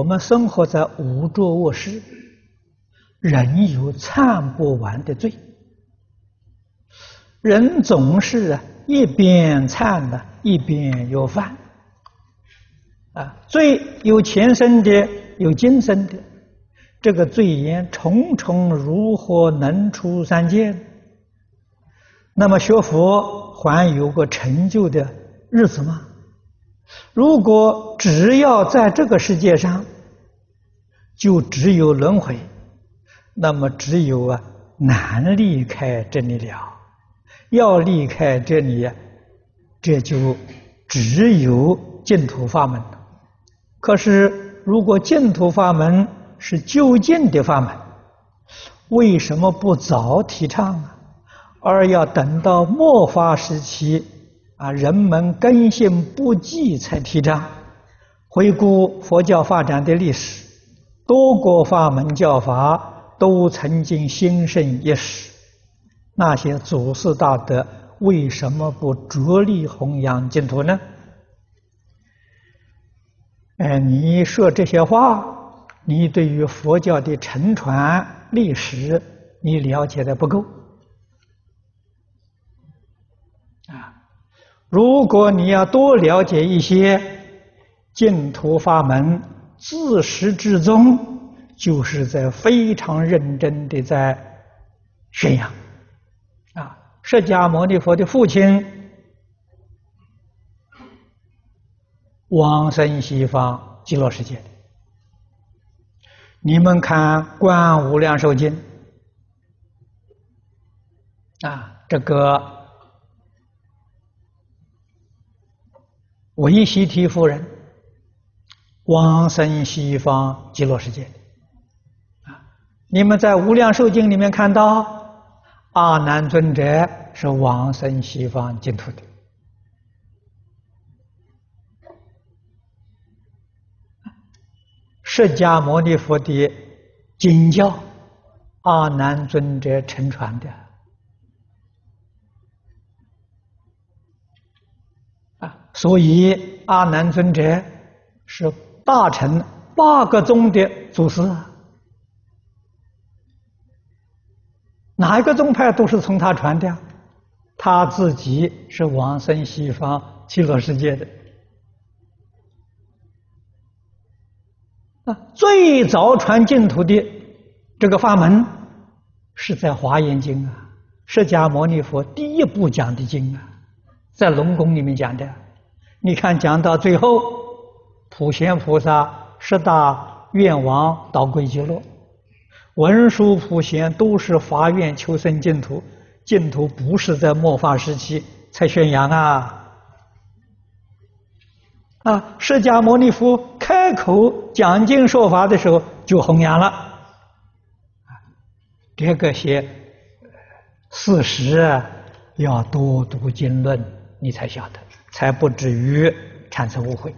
我们生活在五浊恶世，人有忏不完的罪，人总是啊一边忏呢，一边又犯。啊，罪有前生的，有今生的，这个罪业重重，如何能出三界？那么学佛还有个成就的日子吗？如果只要在这个世界上，就只有轮回，那么只有啊难离开这里了。要离开这里，这就只有净土法门。可是，如果净土法门是究竟的法门，为什么不早提倡啊？而要等到末法时期？啊，人们根性不济才提倡。回顾佛教发展的历史，多国法门教法都曾经兴盛一时。那些祖师大德为什么不着力弘扬净土呢？哎，你说这些话，你对于佛教的承传历史，你了解的不够。如果你要多了解一些净土法门，自始至终就是在非常认真的在宣扬。啊，释迦牟尼佛的父亲往生西方极乐世界。你们看《观无量寿经》啊，这个。维西提夫人往生西方极乐世界，啊！你们在《无量寿经》里面看到，阿难尊者是往生西方净土的。释迦牟尼佛的经教，阿难尊者承传的。啊所以，阿难尊者是大乘八个宗的祖师，哪一个宗派都是从他传的，他自己是往生西方极乐世界的。啊，最早传净土的这个法门是在《华严经》啊，释迦牟尼佛第一部讲的经啊，在龙宫里面讲的。你看，讲到最后，普贤菩萨十大愿王导归极乐，文殊普贤都是发愿求生净土，净土不是在末法时期才宣扬啊！啊，释迦牟尼佛开口讲经说法的时候就弘扬了，这个些事实，要多读经论，你才晓得。才不至于产生误会。